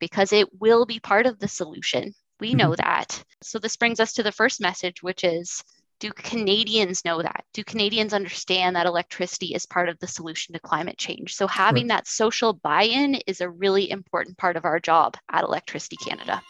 because it will be part of the solution. We know mm-hmm. that. So, this brings us to the first message, which is do Canadians know that? Do Canadians understand that electricity is part of the solution to climate change? So, having right. that social buy in is a really important part of our job at Electricity Canada.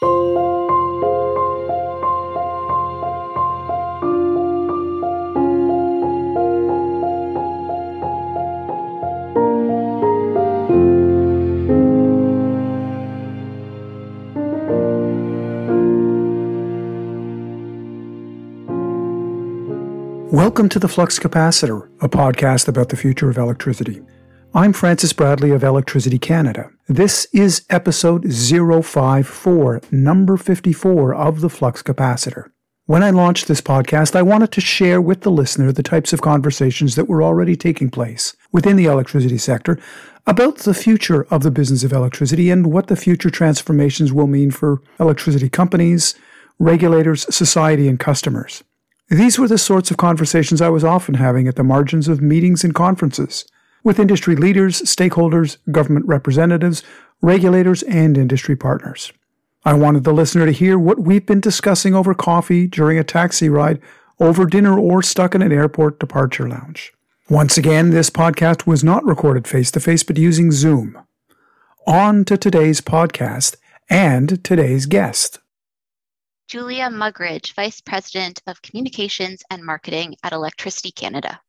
Welcome to the Flux Capacitor, a podcast about the future of electricity. I'm Francis Bradley of Electricity Canada. This is episode 054, number 54 of the Flux Capacitor. When I launched this podcast, I wanted to share with the listener the types of conversations that were already taking place within the electricity sector about the future of the business of electricity and what the future transformations will mean for electricity companies, regulators, society, and customers. These were the sorts of conversations I was often having at the margins of meetings and conferences with industry leaders, stakeholders, government representatives, regulators, and industry partners. I wanted the listener to hear what we've been discussing over coffee, during a taxi ride, over dinner, or stuck in an airport departure lounge. Once again, this podcast was not recorded face to face, but using Zoom. On to today's podcast and today's guest. Julia Mugridge, Vice President of Communications and Marketing at Electricity Canada.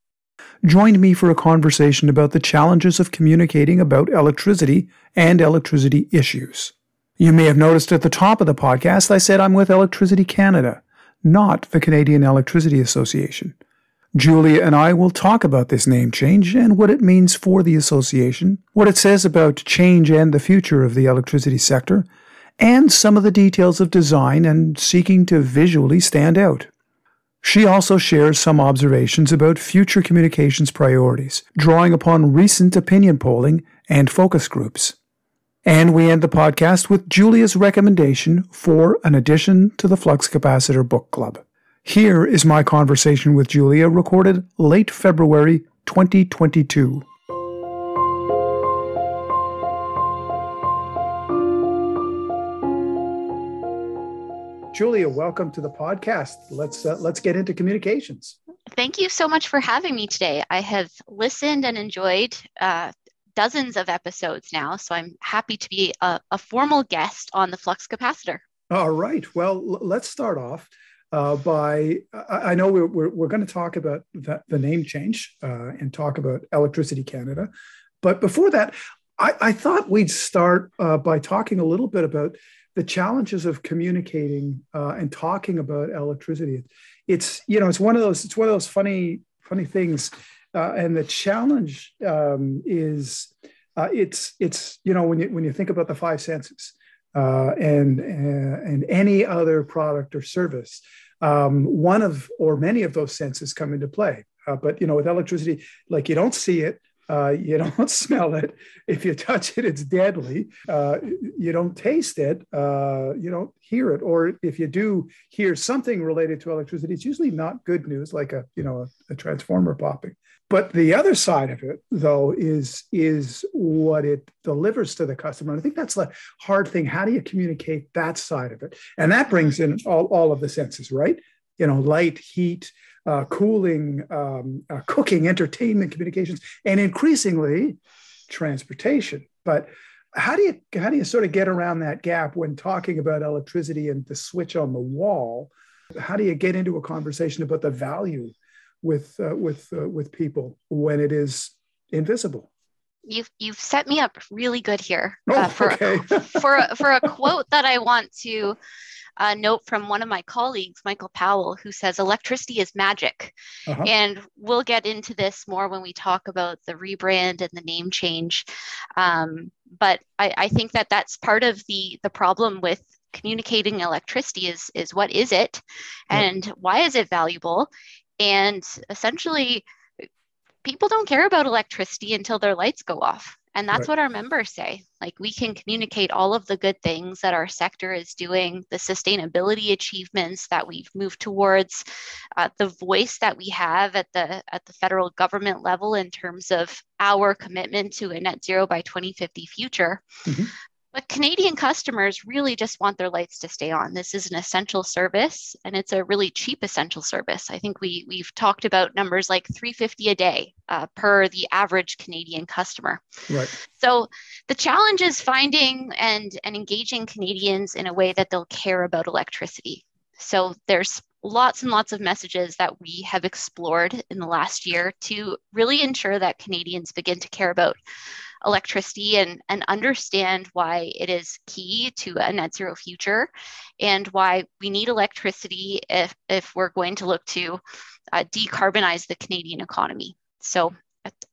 Joined me for a conversation about the challenges of communicating about electricity and electricity issues. You may have noticed at the top of the podcast I said I'm with Electricity Canada, not the Canadian Electricity Association. Julia and I will talk about this name change and what it means for the association, what it says about change and the future of the electricity sector, and some of the details of design and seeking to visually stand out. She also shares some observations about future communications priorities, drawing upon recent opinion polling and focus groups. And we end the podcast with Julia's recommendation for an addition to the Flux Capacitor Book Club. Here is my conversation with Julia, recorded late February 2022. Julia, welcome to the podcast. Let's uh, let's get into communications. Thank you so much for having me today. I have listened and enjoyed uh, dozens of episodes now, so I'm happy to be a, a, formal guest on the Flux Capacitor. All right. Well, l- let's start off uh, by I, I know we're, we're, we're going to talk about the, the name change uh, and talk about Electricity Canada, but before that, I, I thought we'd start uh, by talking a little bit about the challenges of communicating uh, and talking about electricity. It's you know it's one of those it's one of those funny funny things, uh, and the challenge um, is uh, it's it's you know when you when you think about the five senses uh, and uh, and any other product or service, um, one of or many of those senses come into play. Uh, but you know with electricity, like you don't see it, uh, you don't smell it. If you touch it, it's deadly. Uh, you don't taste it. Uh, you don't hear it. Or if you do hear something related to electricity, it's usually not good news, like a you know a, a transformer popping. But the other side of it, though, is is what it delivers to the customer. And I think that's the hard thing. How do you communicate that side of it? And that brings in all, all of the senses, right? You know, light, heat, uh, cooling, um, uh, cooking, entertainment, communications, and increasingly transportation. But how do you how do you sort of get around that gap when talking about electricity and the switch on the wall? How do you get into a conversation about the value with uh, with uh, with people when it is invisible? You've you've set me up really good here oh, uh, for okay. for for a quote that I want to a note from one of my colleagues, Michael Powell, who says electricity is magic. Uh-huh. And we'll get into this more when we talk about the rebrand and the name change. Um, but I, I think that that's part of the the problem with communicating electricity is is what is it and why is it valuable and essentially people don't care about electricity until their lights go off and that's right. what our members say. Like we can communicate all of the good things that our sector is doing, the sustainability achievements that we've moved towards, uh, the voice that we have at the at the federal government level in terms of our commitment to a net zero by 2050 future. Mm-hmm. But Canadian customers really just want their lights to stay on. This is an essential service and it's a really cheap essential service. I think we, we've talked about numbers like 350 a day uh, per the average Canadian customer. Right. So the challenge is finding and, and engaging Canadians in a way that they'll care about electricity. So there's lots and lots of messages that we have explored in the last year to really ensure that Canadians begin to care about electricity and, and understand why it is key to a net zero future and why we need electricity if, if we're going to look to uh, decarbonize the Canadian economy. So,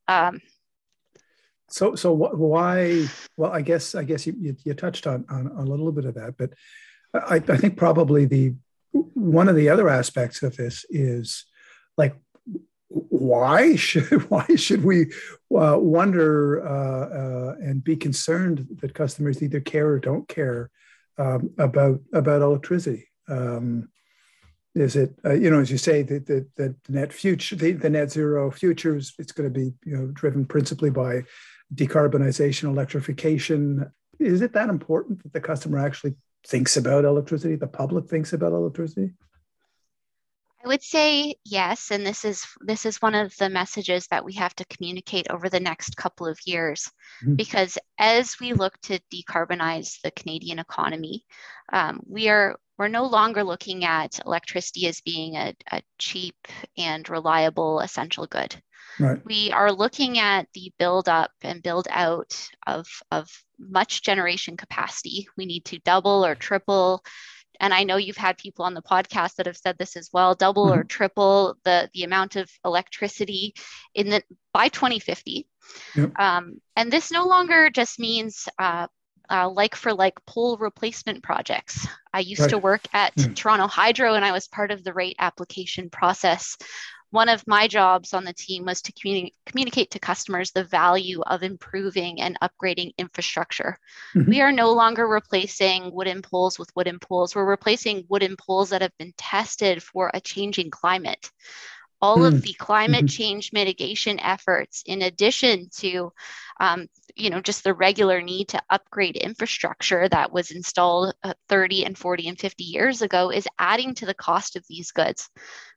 um, so, so why? Well, I guess I guess you, you, you touched on, on a little bit of that, but I, I think probably the one of the other aspects of this is like why should why should we uh, wonder uh, uh, and be concerned that customers either care or don't care um, about about electricity? Um, is it uh, you know as you say that the, the, net future the, the net zero futures it's going to be you know driven principally by decarbonization electrification is it that important that the customer actually thinks about electricity the public thinks about electricity I would say yes, and this is this is one of the messages that we have to communicate over the next couple of years, mm-hmm. because as we look to decarbonize the Canadian economy, um, we are we're no longer looking at electricity as being a, a cheap and reliable essential good. Right. We are looking at the build up and build out of, of much generation capacity. We need to double or triple and I know you've had people on the podcast that have said this as well, double mm-hmm. or triple the the amount of electricity in the by 2050. Yep. Um, and this no longer just means uh, uh, like for like pole replacement projects. I used right. to work at mm-hmm. Toronto Hydro and I was part of the rate application process one of my jobs on the team was to communi- communicate to customers the value of improving and upgrading infrastructure. Mm-hmm. We are no longer replacing wooden poles with wooden poles. We're replacing wooden poles that have been tested for a changing climate. All of the climate mm-hmm. change mitigation efforts, in addition to um, you know just the regular need to upgrade infrastructure that was installed uh, 30 and 40 and 50 years ago is adding to the cost of these goods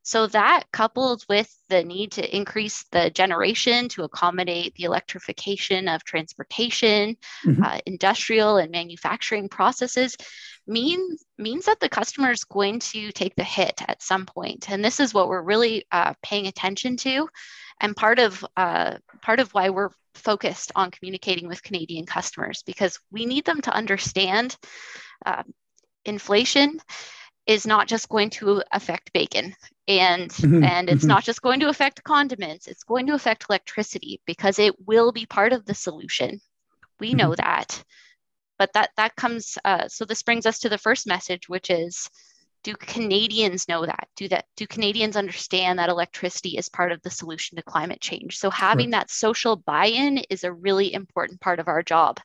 so that coupled with the need to increase the generation to accommodate the electrification of transportation mm-hmm. uh, industrial and manufacturing processes means means that the customer is going to take the hit at some point. point and this is what we're really uh, paying attention to and part of uh, part of why we're focused on communicating with Canadian customers because we need them to understand uh, inflation is not just going to affect bacon and mm-hmm, and it's mm-hmm. not just going to affect condiments it's going to affect electricity because it will be part of the solution we mm-hmm. know that but that that comes uh, so this brings us to the first message which is do Canadians know that? Do that do Canadians understand that electricity is part of the solution to climate change? So having right. that social buy-in is a really important part of our job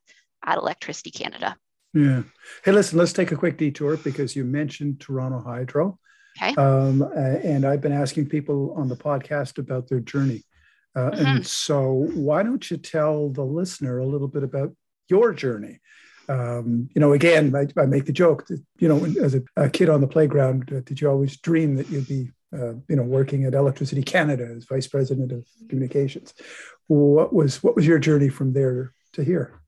at Electricity Canada. Yeah. Hey, listen, let's take a quick detour because you mentioned Toronto Hydro. Okay. Um, and I've been asking people on the podcast about their journey. Uh, mm-hmm. And so, why don't you tell the listener a little bit about your journey? um, you know, again, I, I, make the joke that, you know, as a, a kid on the playground, uh, did you always dream that you'd be, uh, you know, working at Electricity Canada as vice president of communications? What was what was your journey from there to here?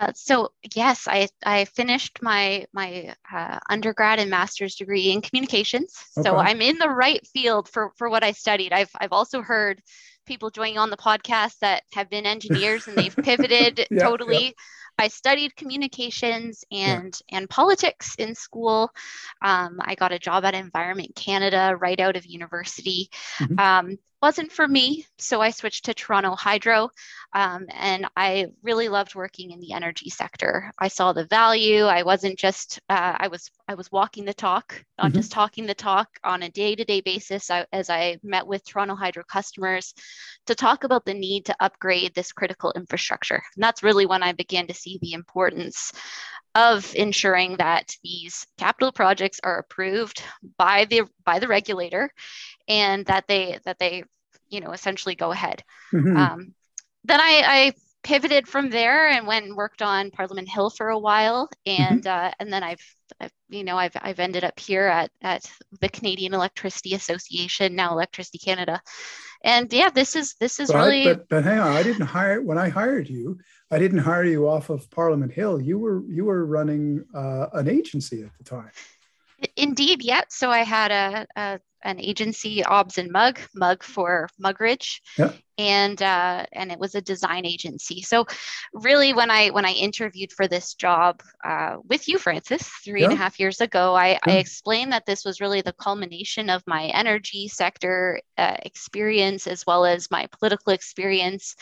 Uh, so yes, I, I finished my my uh, undergrad and master's degree in communications. Okay. So I'm in the right field for for what I studied. I've I've also heard people joining on the podcast that have been engineers and they've pivoted yeah, totally. Yeah. I studied communications and yeah. and politics in school. Um, I got a job at Environment Canada right out of university. Mm-hmm. Um, wasn't for me, so I switched to Toronto Hydro, um, and I really loved working in the energy sector. I saw the value. I wasn't just uh, I was I was walking the talk, not mm-hmm. just talking the talk on a day-to-day basis. I, as I met with Toronto Hydro customers to talk about the need to upgrade this critical infrastructure, and that's really when I began to see the importance of ensuring that these capital projects are approved by the by the regulator and that they that they you know essentially go ahead mm-hmm. um, then I, I pivoted from there and went and worked on Parliament Hill for a while, and mm-hmm. uh, and then I've, I've, you know I've I've ended up here at at the Canadian Electricity Association now Electricity Canada, and yeah, this is this is but, really. But but hang on, I didn't hire when I hired you. I didn't hire you off of Parliament Hill. You were you were running uh, an agency at the time. Indeed, yeah. So I had a, a an agency, Obs and Mug, Mug for Mugridge, yeah. And uh, and it was a design agency. So really, when I when I interviewed for this job uh, with you, Francis, three yeah. and a half years ago, I, yeah. I, explained that this was really the culmination of my energy sector uh, experience as well as my political experience,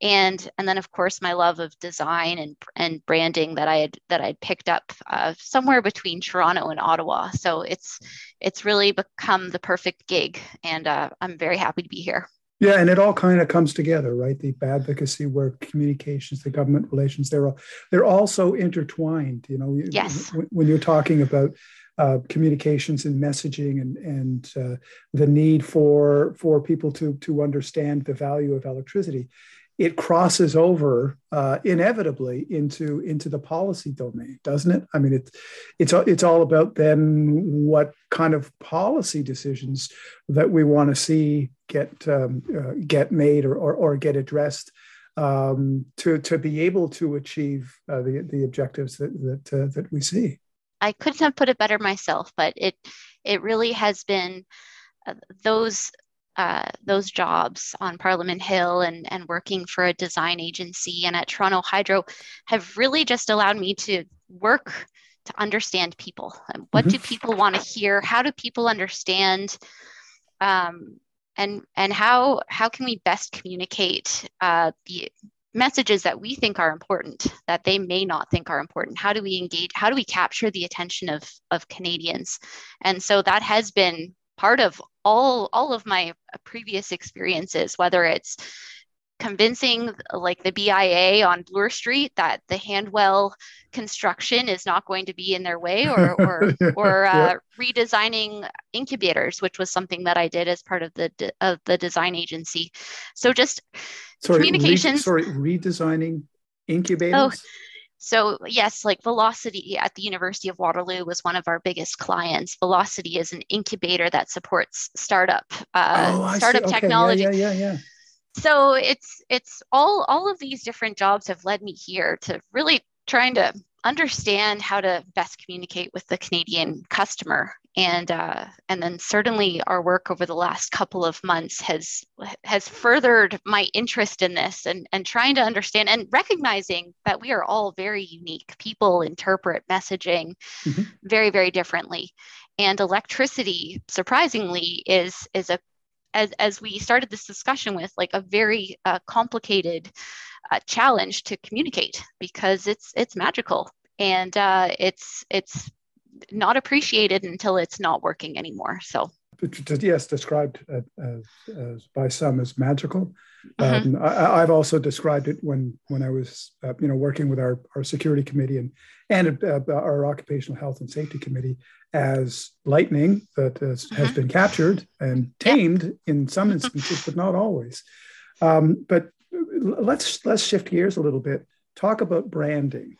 and and then of course my love of design and and branding that I had that I'd picked up uh, somewhere between Toronto and Ottawa. So it's it's really become the perfect gig, and uh, I'm very happy to be here. Yeah, and it all kind of comes together, right? The advocacy work, communications, the government relations, they're all they're all so intertwined. You know, yes. when you're talking about uh, communications and messaging and and uh, the need for for people to to understand the value of electricity it crosses over uh, inevitably into into the policy domain, doesn't it? I mean, it's it's it's all about then what kind of policy decisions that we want to see get um, uh, get made or, or, or get addressed um, to to be able to achieve uh, the the objectives that that uh, that we see. I couldn't have put it better myself, but it it really has been uh, those uh, those jobs on Parliament Hill and, and working for a design agency and at Toronto Hydro have really just allowed me to work to understand people. What mm-hmm. do people want to hear? How do people understand? Um, and and how how can we best communicate uh, the messages that we think are important that they may not think are important how do we engage how do we capture the attention of of canadians and so that has been part of all all of my previous experiences whether it's convincing like the BIA on Bloor Street that the Handwell construction is not going to be in their way or or, yeah, or uh, yeah. redesigning incubators which was something that I did as part of the of the design agency. So just sorry, communications. re- sorry redesigning incubators? oh, so, yes, like Velocity at the University of Waterloo was one of our biggest clients. Velocity is an incubator that supports startup uh, oh, startup okay. technology. Yeah, yeah, yeah, yeah. So it's it's all all of these different jobs have led me here to really trying to understand how to best communicate with the Canadian customer. And uh, and then certainly our work over the last couple of months has has furthered my interest in this and and trying to understand and recognizing that we are all very unique. People interpret messaging mm-hmm. very very differently. And electricity surprisingly is is a as, as we started this discussion with like a very uh, complicated uh, challenge to communicate because it's it's magical and uh, it's it's not appreciated until it's not working anymore. So yes, described as, as by some as magical. Mm-hmm. Um, I, have also described it when when I was uh, you know working with our, our security committee and and uh, our occupational health and safety committee as lightning that has, mm-hmm. has been captured and tamed in some instances, but not always. Um, but let's let's shift gears a little bit. Talk about branding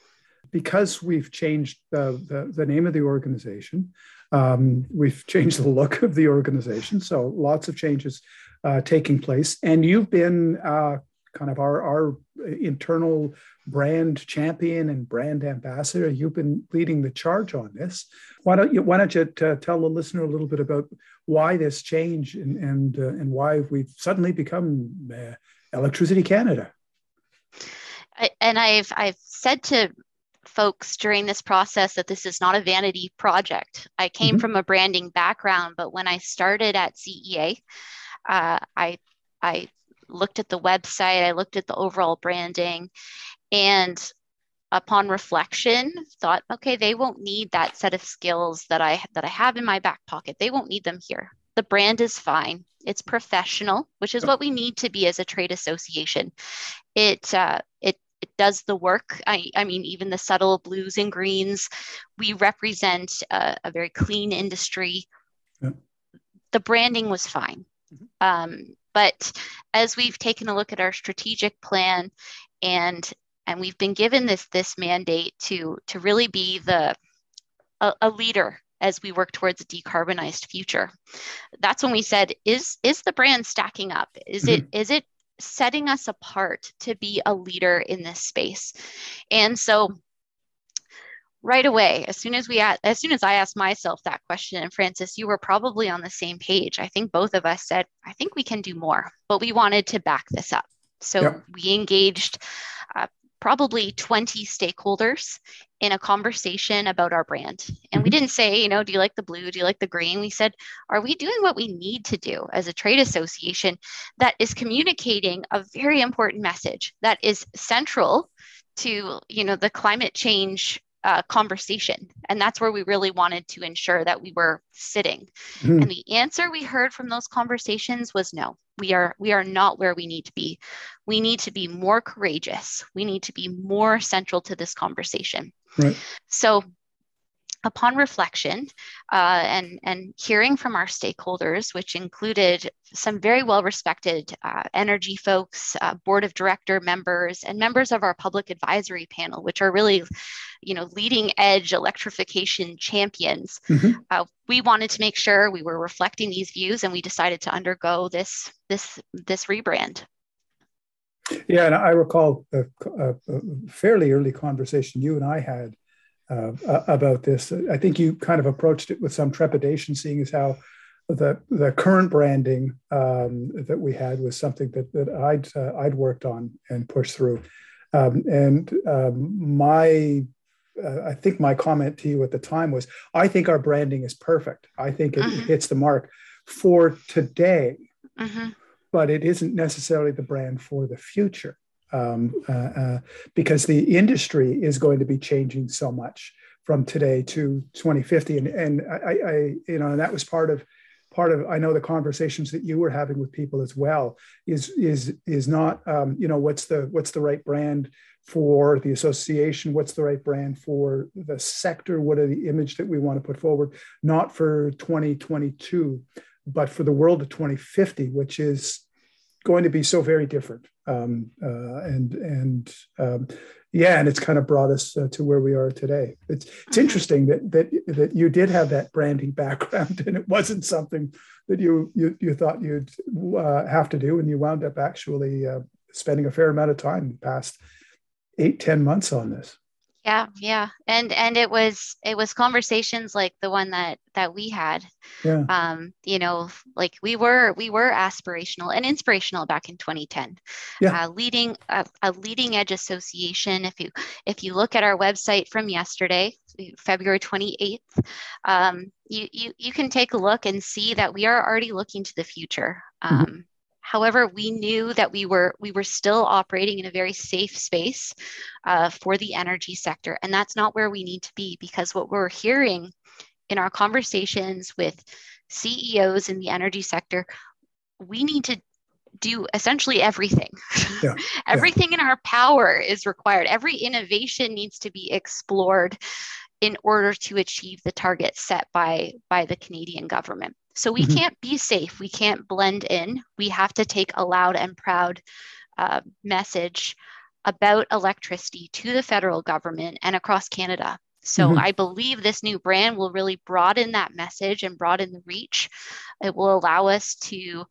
because we've changed the, the, the name of the organization, um, we've changed the look of the organization. So lots of changes uh, taking place. And you've been uh, kind of our, our internal brand champion and brand ambassador. You've been leading the charge on this. Why don't you why don't you t- tell the listener a little bit about why this change and and, uh, and why we've suddenly become uh, Electricity Canada? And I've I've said to folks during this process that this is not a vanity project. I came mm-hmm. from a branding background, but when I started at CEA, uh, I I looked at the website, I looked at the overall branding, and upon reflection, thought, okay, they won't need that set of skills that I that I have in my back pocket. They won't need them here. The brand is fine. It's professional, which is what we need to be as a trade association. It uh, it it does the work. I, I mean, even the subtle blues and greens, we represent a, a very clean industry. Yeah. The branding was fine. Mm-hmm. Um, but as we've taken a look at our strategic plan and and we've been given this this mandate to to really be the a, a leader as we work towards a decarbonized future that's when we said is is the brand stacking up is mm-hmm. it is it setting us apart to be a leader in this space. And so right away as soon as we as soon as i asked myself that question and francis you were probably on the same page. I think both of us said i think we can do more but we wanted to back this up. So yep. we engaged uh, probably 20 stakeholders in a conversation about our brand. And mm-hmm. we didn't say, you know, do you like the blue? Do you like the green? We said, are we doing what we need to do as a trade association that is communicating a very important message that is central to, you know, the climate change uh, conversation. And that's where we really wanted to ensure that we were sitting. Mm-hmm. And the answer we heard from those conversations was no. We are we are not where we need to be. We need to be more courageous. We need to be more central to this conversation. Right. So upon reflection uh, and, and hearing from our stakeholders, which included some very well respected uh, energy folks, uh, board of director members, and members of our public advisory panel, which are really, you know, leading edge electrification champions, mm-hmm. Uh, we wanted to make sure we were reflecting these views, and we decided to undergo this this this rebrand. Yeah, and I recall a, a fairly early conversation you and I had uh, about this. I think you kind of approached it with some trepidation, seeing as how the the current branding um, that we had was something that that I'd uh, I'd worked on and pushed through. Um, and um, my uh, I think my comment to you at the time was, I think our branding is perfect. I think it uh-huh. hits the mark for today, uh-huh. but it isn't necessarily the brand for the future um, uh, uh, because the industry is going to be changing so much from today to 2050 and and I, I, you know and that was part of part of I know the conversations that you were having with people as well is is is not um, you know what's the what's the right brand for the association? What's the right brand for the sector? What are the image that we want to put forward? Not for 2022 but for the world of 2050 which is going to be so very different. Um, uh, and and um, yeah, and it's kind of brought us uh, to where we are today. It's it's mm-hmm. interesting that that that you did have that branding background, and it wasn't something that you you, you thought you'd uh, have to do, and you wound up actually uh, spending a fair amount of time past eight ten months on this yeah yeah and and it was it was conversations like the one that that we had yeah. um you know like we were we were aspirational and inspirational back in 2010 yeah. Uh, leading a, a leading edge association if you if you look at our website from yesterday february 28th um, you, you you can take a look and see that we are already looking to the future mm-hmm. um, mm-hmm. However, we knew that we were we were still operating in a very safe space uh, for the energy sector, and that's not where we need to be because what we're hearing in our conversations with CEOs in the energy sector, we need to do essentially everything. Yeah, everything yeah. in our power is required. Every innovation needs to be explored in order to achieve the targets set by by the Canadian government. So we mm-hmm. can't be safe. We can't blend in. We have to take a loud and proud uh, message about electricity to the federal government and across Canada. So mm-hmm. I believe this new brand will really broaden that message and broaden the reach. It will allow us to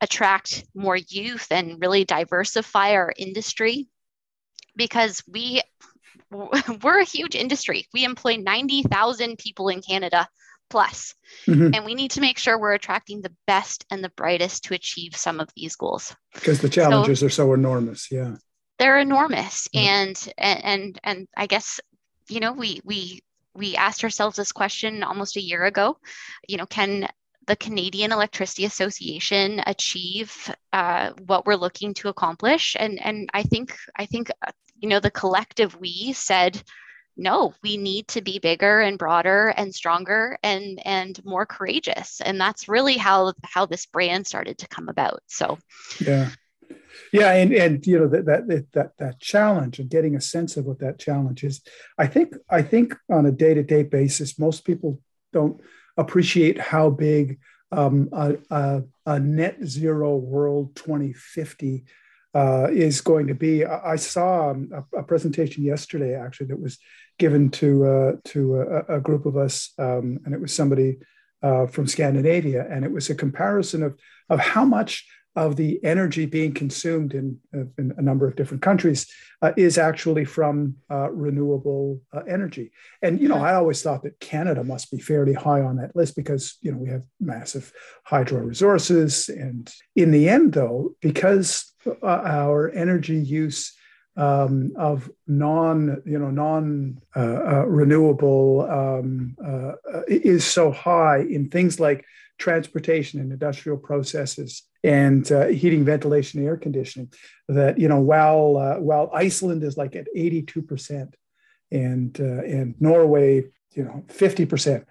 attract more youth and really diversify our industry because we we're a huge industry. We employ 90,000 people in Canada plus. Mm-hmm. And we need to make sure we're attracting the best and the brightest to achieve some of these goals. Because the challenges so, are so enormous. Yeah. They're enormous. Yeah. And, and and and I guess, you know, we we we asked ourselves this question almost a year ago. You know, can the Canadian Electricity Association achieve uh, what we're looking to accomplish? And and I think I think uh, you know the collective we said no we need to be bigger and broader and stronger and and more courageous. And that's really how how this brand started to come about. So yeah. Yeah and and you know that that that that challenge and getting a sense of what that challenge is i think i think on a day-to-day basis most people don't appreciate how big um, a, a, a net zero world 2050 uh, is going to be. I, saw um, a, a, presentation yesterday actually that was given to uh, to a, a, group of us, um, and it was somebody uh, from Scandinavia, and it was a comparison of of how much of the energy being consumed in, in a number of different countries uh, is actually from uh, renewable uh, energy. And you know, I always thought that Canada must be fairly high on that list because you know we have massive hydro resources. And in the end, though, because uh, our energy use um, of non, you know, non uh, uh, renewable um, is so high in things like transportation and industrial processes and uh, heating, ventilation, air conditioning. That you know, while uh, while Iceland is like at eighty two percent, and uh, and Norway, you know, fifty percent.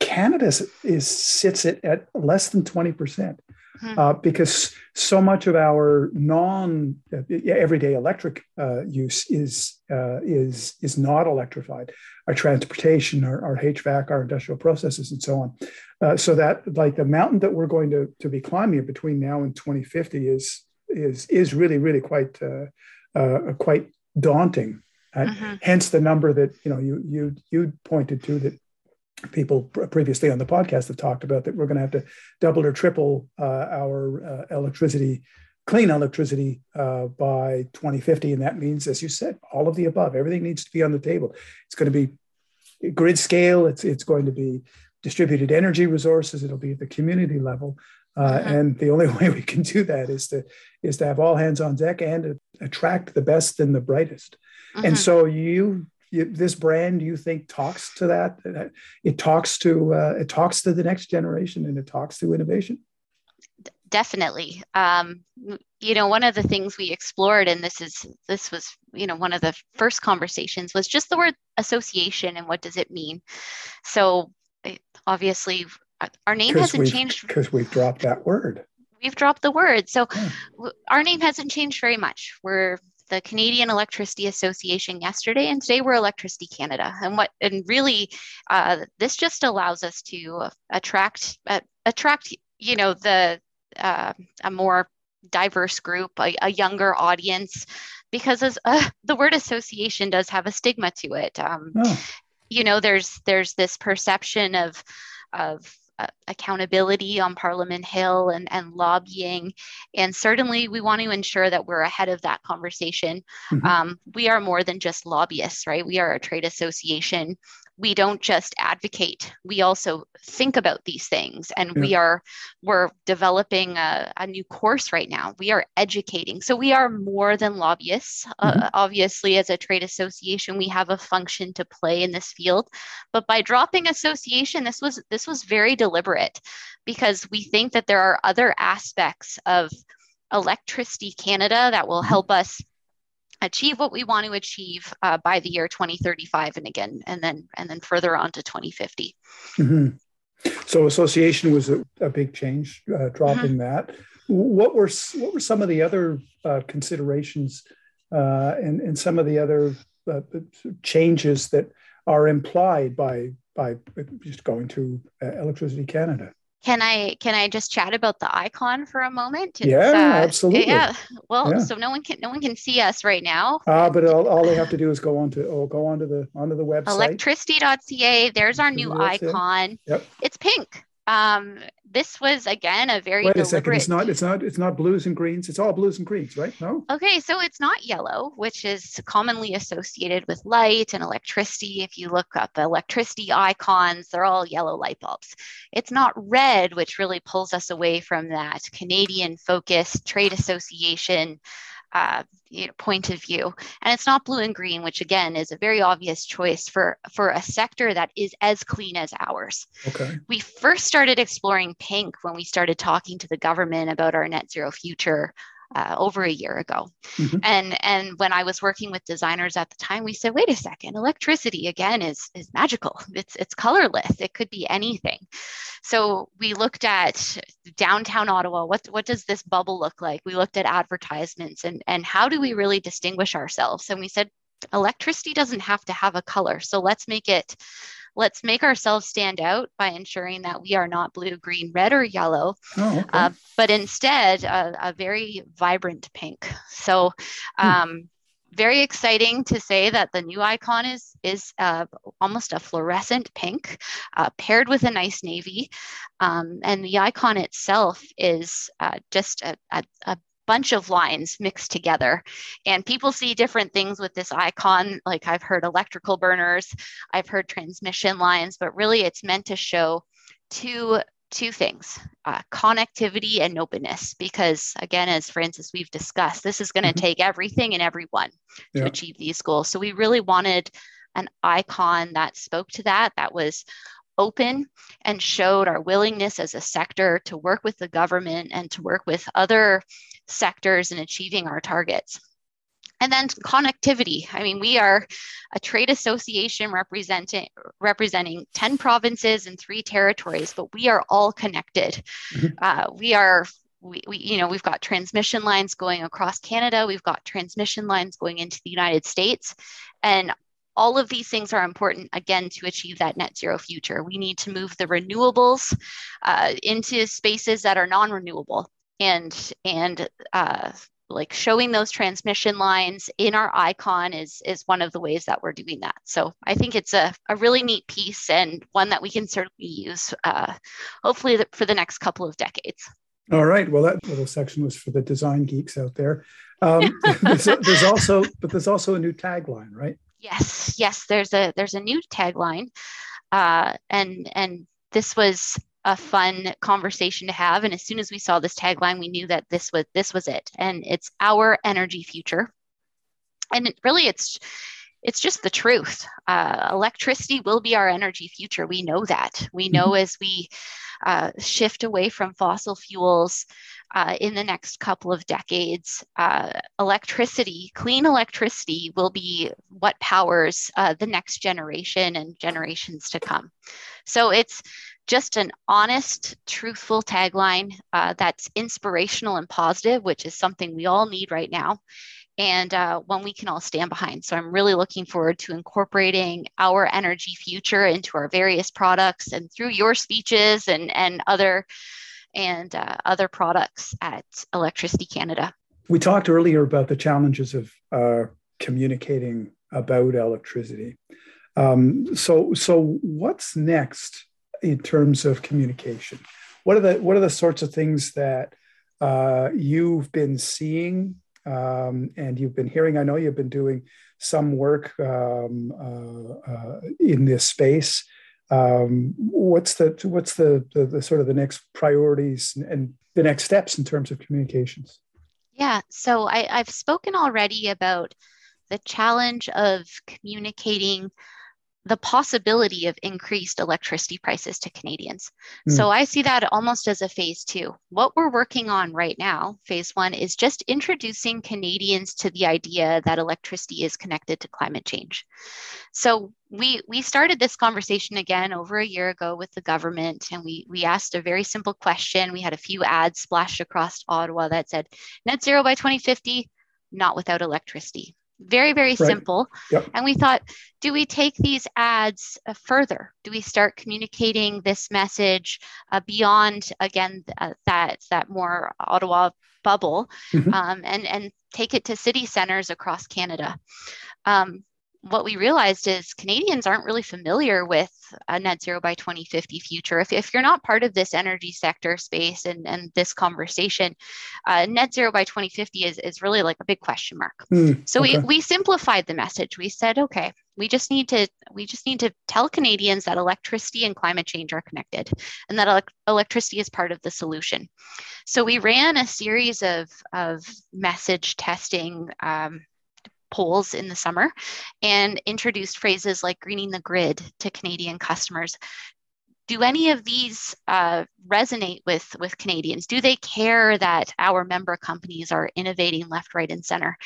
Canada is sits at, at less than twenty percent. Hmm. Uh, because so much of our non uh, everyday electric uh, use is uh, is is not electrified. Our transportation, our, our HVAC, our industrial processes, and so on. Uh, so that like the mountain that we're going to to be climbing between now and 2050 is is is really really quite uh, quite daunting. Mm-hmm. Hence the number that you know you you you pointed to that people previously on the podcast have talked about that we're going to have to double or triple uh, our uh, electricity, clean electricity uh, by 2050. And that means, as you said, all of the above, everything needs to be on the table. It's going to be grid scale. It's, it's going to be distributed energy resources. It'll be at the community level. Uh, mm-hmm. And the only way we can do that is to is to have all hands on deck and attract the best and the brightest. Mm-hmm. And so you you, this brand you think talks to that it talks to uh, it talks to the next generation and it talks to innovation? Definitely. Um, you know one of the things we explored and this is this was you know one of the first conversations was just the word association and what does it mean? So obviously uh, our name hasn't changed. because we've dropped that word. We've dropped the word. So yeah. our name hasn't changed very much. We're the Canadian Electricity Association yesterday, and today we're Electricity Canada. And what and really, uh, this just allows us to attract uh, attract you know the uh, a more diverse group, a, a younger audience, because as uh, the word association does have a stigma to it. Um, oh. You know, there's there's this perception of of uh, accountability on Parliament Hill and, and lobbying. And certainly, we want to ensure that we're ahead of that conversation. Mm-hmm. Um, we are more than just lobbyists, right? We are a trade association we don't just advocate we also think about these things and yeah. we are we're developing a, a, new course right now we are educating so we are more than lobbyists uh, mm-hmm. uh, obviously as a trade association we have a function to play in this field but by dropping association this was this was very deliberate because we think that there are other aspects of electricity canada that will help us achieve what we want to achieve uh, by the year 2035 and again and then and then further on to 2050 mm-hmm. so association was a, a big change uh, dropping mm-hmm. that what were what were some of the other uh, considerations uh, and and some of the other uh, changes that are implied by by just going to uh, electricity canada can I can I just chat about the icon for a moment? It's, yeah, uh, absolutely. Yeah. Well, yeah. so no one can no one can see us right now. Ah, uh, but all, all they have to do is go on to oh, go onto the onto the website. Electricity.ca. There's our new icon. Yep. It's pink. Um, this was again a very wait a second. It's not. It's not. It's not blues and greens. It's all blues and greens, right? No. Okay, so it's not yellow, which is commonly associated with light and electricity. If you look up electricity icons, they're all yellow light bulbs. It's not red, which really pulls us away from that Canadian focused trade association uh, you know, point of view. And it's not blue and green, which again is a very obvious choice for, for a sector that is as clean as ours. Okay. We first started exploring pink when we started talking to the government about our net zero future uh, over a year ago. Mm-hmm. And and when I was working with designers at the time, we said, wait a second, electricity again is is magical. It's it's colorless. It could be anything. So we looked at downtown Ottawa. What what does this bubble look like? We looked at advertisements and and how do we really distinguish ourselves? And we said electricity doesn't have to have a color. So let's make it let's make ourselves stand out by ensuring that we are not blue, green, red, or yellow, oh, okay. uh, but instead a, a, very vibrant pink. So, hmm. um, very exciting to say that the new icon is is uh, almost a fluorescent pink uh, paired with a nice navy um, and the icon itself is uh, just a, a, a bunch of lines mixed together. And people see different things with this icon. Like I've heard electrical burners, I've heard transmission lines, but really it's meant to show two two things uh, connectivity and openness because again as francis we've discussed this is going to mm-hmm. take everything and everyone yeah. to achieve these goals so we really wanted an icon that spoke to that that was open and showed our willingness as a sector to work with the government and to work with other sectors and achieving our targets. And then connectivity. I mean, we are a trade association representing representing 10 provinces and three territories, but we are all connected. Mm-hmm. Uh, we are we, we, you know we've got transmission lines going across canada we've got transmission lines going into the united states and all of these things are important again to achieve that net zero future we need to move the renewables uh, into spaces that are non-renewable and and uh, like showing those transmission lines in our icon is is one of the ways that we're doing that. So i think it's a, a really neat piece and one that we can certainly use uh, hopefully for the next couple of decades. All right. Well that little section was for the design geeks out there. Um, there's, there's also but there's also a new tagline right? Yes. Yes. There's a there's a new tagline. Uh, and and this was a fun conversation to have. And as soon as we saw this tagline, we knew that this was this was it. And it's our energy future. And it, really, it's it's just the truth. Uh, electricity will be our energy future. We know that. We know mm-hmm. as we uh, shift away from fossil fuels uh, in the next couple of decades, uh, electricity, clean electricity, will be what powers uh, the next generation and generations to come. So it's just an honest, truthful tagline uh, that's inspirational and positive, which is something we all need right now, and uh, one we can all stand behind. So I'm really looking forward to incorporating our energy future into our various products and through your speeches and and other and uh, other products at Electricity Canada. We talked earlier about the challenges of uh, communicating about electricity. Um, so, so what's next in terms of communication? What are the what are the sorts of things that uh, you've been seeing um, and you've been hearing? I know you've been doing some work um, uh, uh, in this space. Um, what's the what's the, the, the sort of the next priorities and the next steps in terms of communications? Yeah, so I, I've spoken already about the challenge of communicating the possibility of increased electricity prices to Canadians. Mm. So I see that almost as a phase two. What we're working on right now, phase one, is just introducing Canadians to the idea that electricity is connected to climate change. So we we started this conversation again over a year ago with the government, and we we asked a very simple question. We had a few ads splashed across Ottawa that said net zero by 2050, not without electricity very very right. simple yep. and we thought do we take these ads uh, further do we start communicating this message uh, beyond again uh, that that more ottawa bubble mm-hmm. um, and and take it to city centers across canada um, what we realized is Canadians aren't really familiar with a net zero by 2050 future. If, if you're not part of this energy sector space and, and this conversation, uh, net zero by 2050 is, is really like a big question mark. Mm, so okay. we, we simplified the message. We said, okay, we just need to we just need to tell Canadians that electricity and climate change are connected and that ele- electricity is part of the solution. So we ran a series of, of message testing um, polls in the summer and introduced phrases like greening the grid to Canadian customers. Do any of these uh, resonate with, with Canadians? Do they care that our member companies are innovating left, right, and center?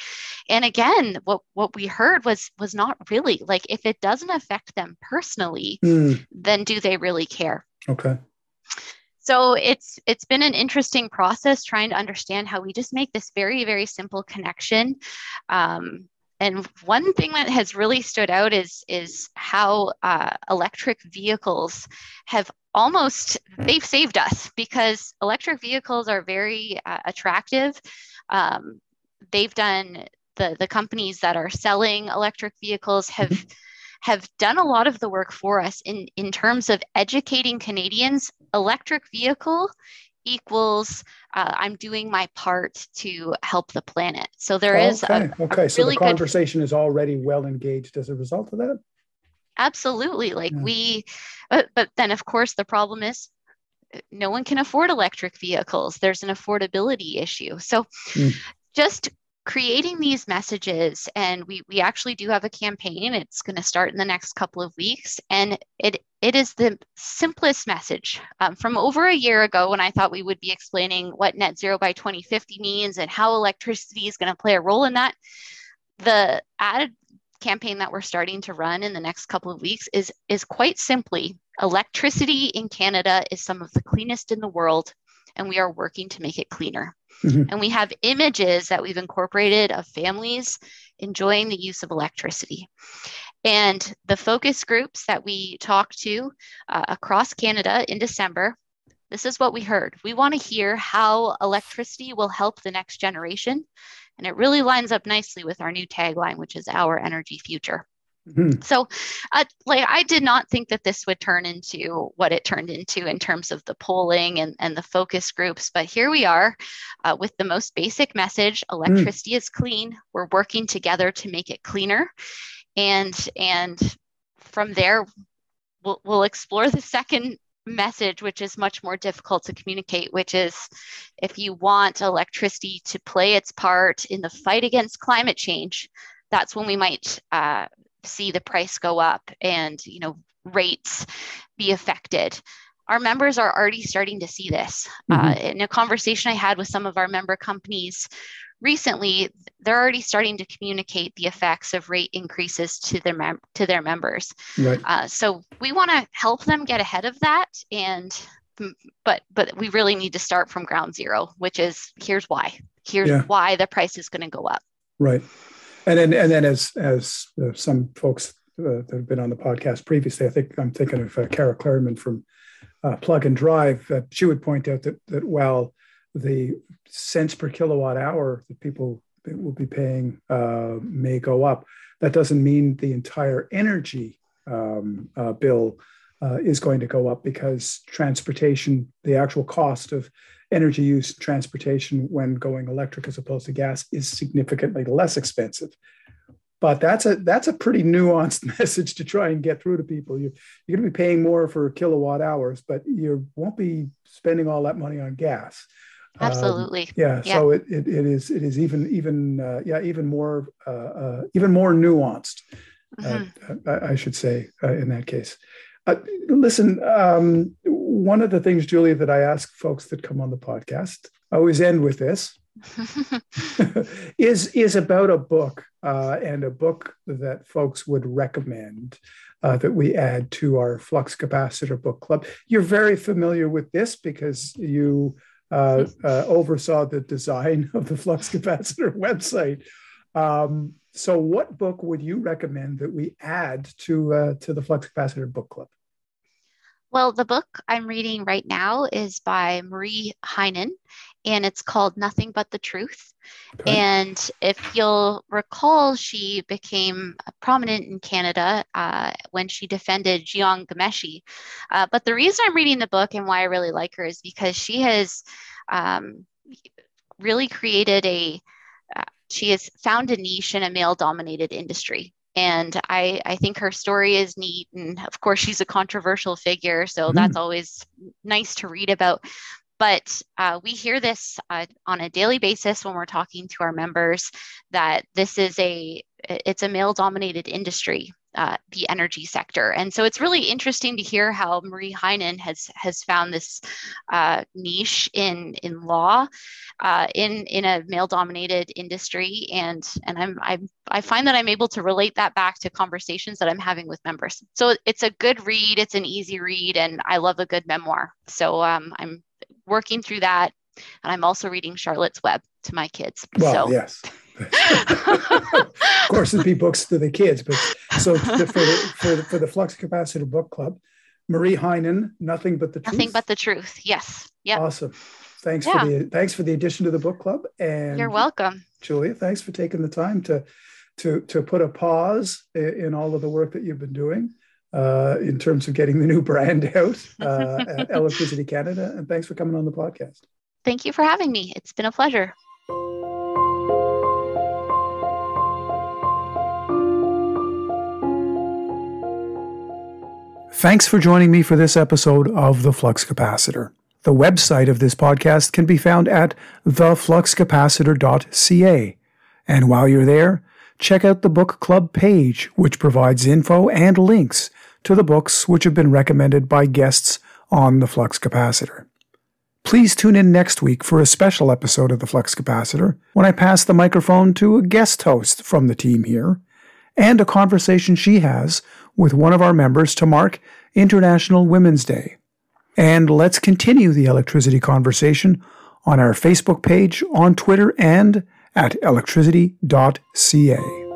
And again, what, what we heard was was not really like if it doesn't affect them personally, mm. then do they really care? Okay so it's it's been an interesting process trying to understand how we just make this very very simple connection um, and one thing that has really stood out is is how uh, electric vehicles have almost they've saved us because electric vehicles are very uh, attractive. Um, they've done the the companies that are selling electric vehicles have have done a lot of the work for us in in terms of educating Canadians. Electric vehicle equals uh, I'm doing my part to help the planet. So there is okay. A, okay. A so the conversation good... is already well engaged as a result of that. Absolutely. Like yeah. we, but, but then of course the problem is uh, no one can afford electric vehicles. There's an affordability issue. So mm. just creating these messages and we, we actually do have a campaign it's going to start in the next couple of weeks and it it is the simplest message um, from over a year ago when i thought we would be explaining what net zero by 2050 means and how electricity is going to play a role in that the ad campaign that we're starting to run in the next couple of weeks is is quite simply electricity in canada is some of the cleanest in the world and we are working to make it cleaner. Mm-hmm. And we have images that we've incorporated of families enjoying the use of electricity. And the focus groups that we talked to uh, across Canada in December, this is what we heard. We want to hear how electricity will help the next generation. And it really lines up nicely with our new tagline, which is Our Energy Future. Mm-hmm. So, uh, like, I did not think that this would turn into what it turned into in terms of the polling and, and the focus groups. But here we are uh, with the most basic message mm. electricity mm. is clean. We're working together to make it cleaner. And, and from there, we'll, we'll explore the second message, which is much more difficult to communicate, which is if you want electricity to play its part in the fight against climate change, that's when we might uh, see the price go up and you know rates be affected our members are already starting to see this uh, mm-hmm. uh, in a conversation i had with some of our member companies recently they're already starting to communicate the effects of rate increases to their mem- to their members right. uh, so we want to help them get ahead of that and but but we really need to start from ground zero which is here's why here's yeah. why the price is going to go up right and then and then as as uh, some folks uh, that have been on the podcast previously, I think I'm thinking of uh, Cara Clairman from uh, Plug and Drive. she would point out that that while the cents per kilowatt hour that people will be paying uh, may go up, that doesn't mean the entire energy um, uh, bill is going to go up because transportation, the actual cost of energy use transportation when going electric as opposed to gas is significantly less expensive. But that's a that's a pretty nuanced message to try and get through to people. You, you're going to be paying more for kilowatt hours but you won't be spending all that money on gas. Um, absolutely. um, yeah, yeah, so it, it, it is it is even even uh, yeah even more uh, uh, even more nuanced uh, mm-hmm. I, I, should say uh, in that case. Uh, listen um, one of the things, Julia, that I ask folks that come on the podcast, I always end with this, is is about a book uh, and a book that folks would recommend uh, that we add to our flux capacitor book club. You're very familiar with this because you uh, uh oversaw the design of the flux capacitor website. Um, so, what book would you recommend that we add to uh, to the flux capacitor book club? Well, the book I'm reading right now is by Marie Henein, and it's called Nothing But the Truth. Okay. And if you'll recall, she became prominent in Canada uh, when she defended Jian Ghomeshi. Uh, but the reason I'm reading the book and why I really like her is because she has um, really created a uh, she has found a niche in a male dominated industry and I, I think her story is neat and of course she's a controversial figure so mm. that's always nice to read about but uh, we hear this uh, on a daily basis when we're talking to our members that this is a it's a male dominated industry uh, the energy sector. And so it's really interesting to hear how Marie Henein has has found this uh, niche in in law, uh, in in a male dominated industry, and and I'm I I find that I'm able to relate that back to conversations that I'm having with members. So it's a good read, it's an easy read, and I love a good memoir. So um, I'm working through that, and I'm also reading Charlotte's Web to my kids. Well, so. yes. Of course, it'd be books to the kids, but so for the, for the, for the Flux Capacitor Book Club, Marie Henein, Nothing But the Truth. Nothing But the Truth. Yes. Yeah. Awesome. Thanks yeah. for the thanks for the addition to the book club. And you're welcome. Julia, thanks for taking the time to to to put a pause in all of the work that you've been doing uh, in terms of getting the new brand out uh, at Electricity Canada. And thanks for coming on the podcast. Thank you for having me. It's been a pleasure. Thanks for joining me for this episode of The Flux Capacitor. The website of this podcast can be found at thefluxcapacitor.ca. And while you're there, check out the book club page, which provides info and links to the books which have been recommended by guests on the Flux Capacitor. Please tune in next week for a special episode of the Flux Capacitor when I pass the microphone to a guest host from the team here and a conversation she has with one of our members to mark International Women's Day. And let's continue the electricity conversation on our Facebook page, on Twitter, and at electricity.ca.